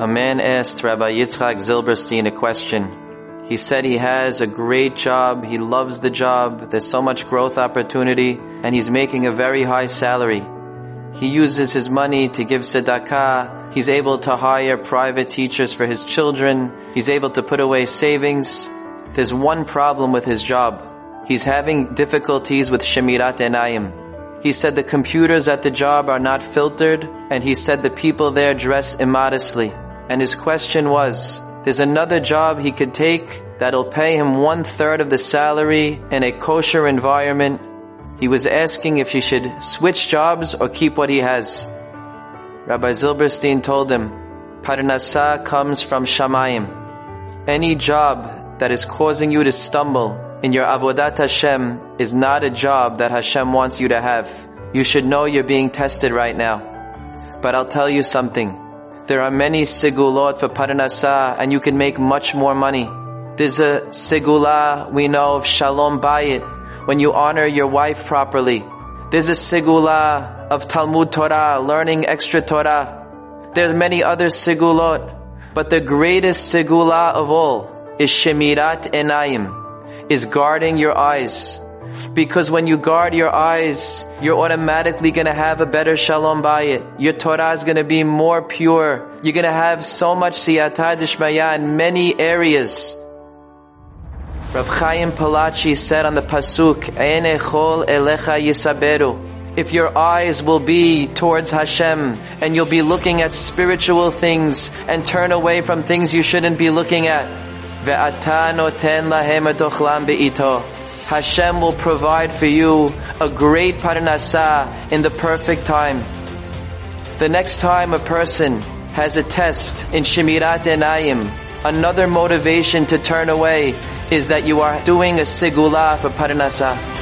A man asked Rabbi Yitzchak Zilberstein a question. He said he has a great job, he loves the job, there's so much growth opportunity, and he's making a very high salary. He uses his money to give tzedakah, he's able to hire private teachers for his children, he's able to put away savings. There's one problem with his job. He's having difficulties with Shemirat Enayim. He said the computers at the job are not filtered, and he said the people there dress immodestly. And his question was, there's another job he could take that'll pay him one third of the salary in a kosher environment. He was asking if he should switch jobs or keep what he has. Rabbi Zilberstein told him, Parnasah comes from Shamayim. Any job that is causing you to stumble in your avodat Hashem is not a job that Hashem wants you to have. You should know you're being tested right now. But I'll tell you something. There are many sigulot for parnasah and you can make much more money. There's a sigula we know of shalom bayit when you honor your wife properly. There's a sigula of Talmud Torah, learning extra Torah. There's many other sigulot, but the greatest sigula of all is shemirat enayim, is guarding your eyes. Because when you guard your eyes, you're automatically gonna have a better shalom bayit. Your Torah is gonna be more pure. You're gonna have so much siyata dishmaya in many areas. Rav Chaim Palachi said on the pasuk, chol elecha yisaberu. If your eyes will be towards Hashem and you'll be looking at spiritual things and turn away from things you shouldn't be looking at. Hashem will provide for you a great parnasah in the perfect time. The next time a person has a test in Shemirat Enayim, another motivation to turn away is that you are doing a sigula for parnasah.